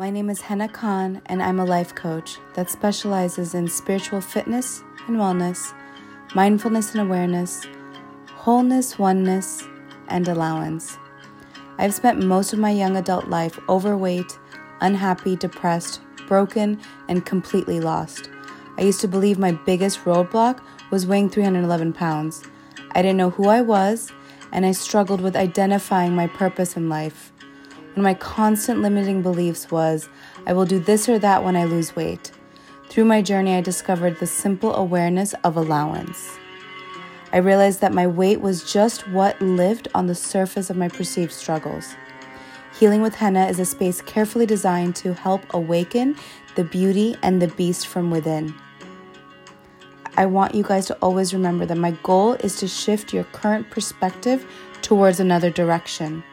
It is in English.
My name is Henna Khan, and I'm a life coach that specializes in spiritual fitness and wellness, mindfulness and awareness, wholeness, oneness, and allowance. I've spent most of my young adult life overweight, unhappy, depressed, broken, and completely lost. I used to believe my biggest roadblock was weighing 311 pounds. I didn't know who I was, and I struggled with identifying my purpose in life. Of my constant limiting beliefs was, I will do this or that when I lose weight. Through my journey, I discovered the simple awareness of allowance. I realized that my weight was just what lived on the surface of my perceived struggles. Healing with Henna is a space carefully designed to help awaken the beauty and the beast from within. I want you guys to always remember that my goal is to shift your current perspective towards another direction.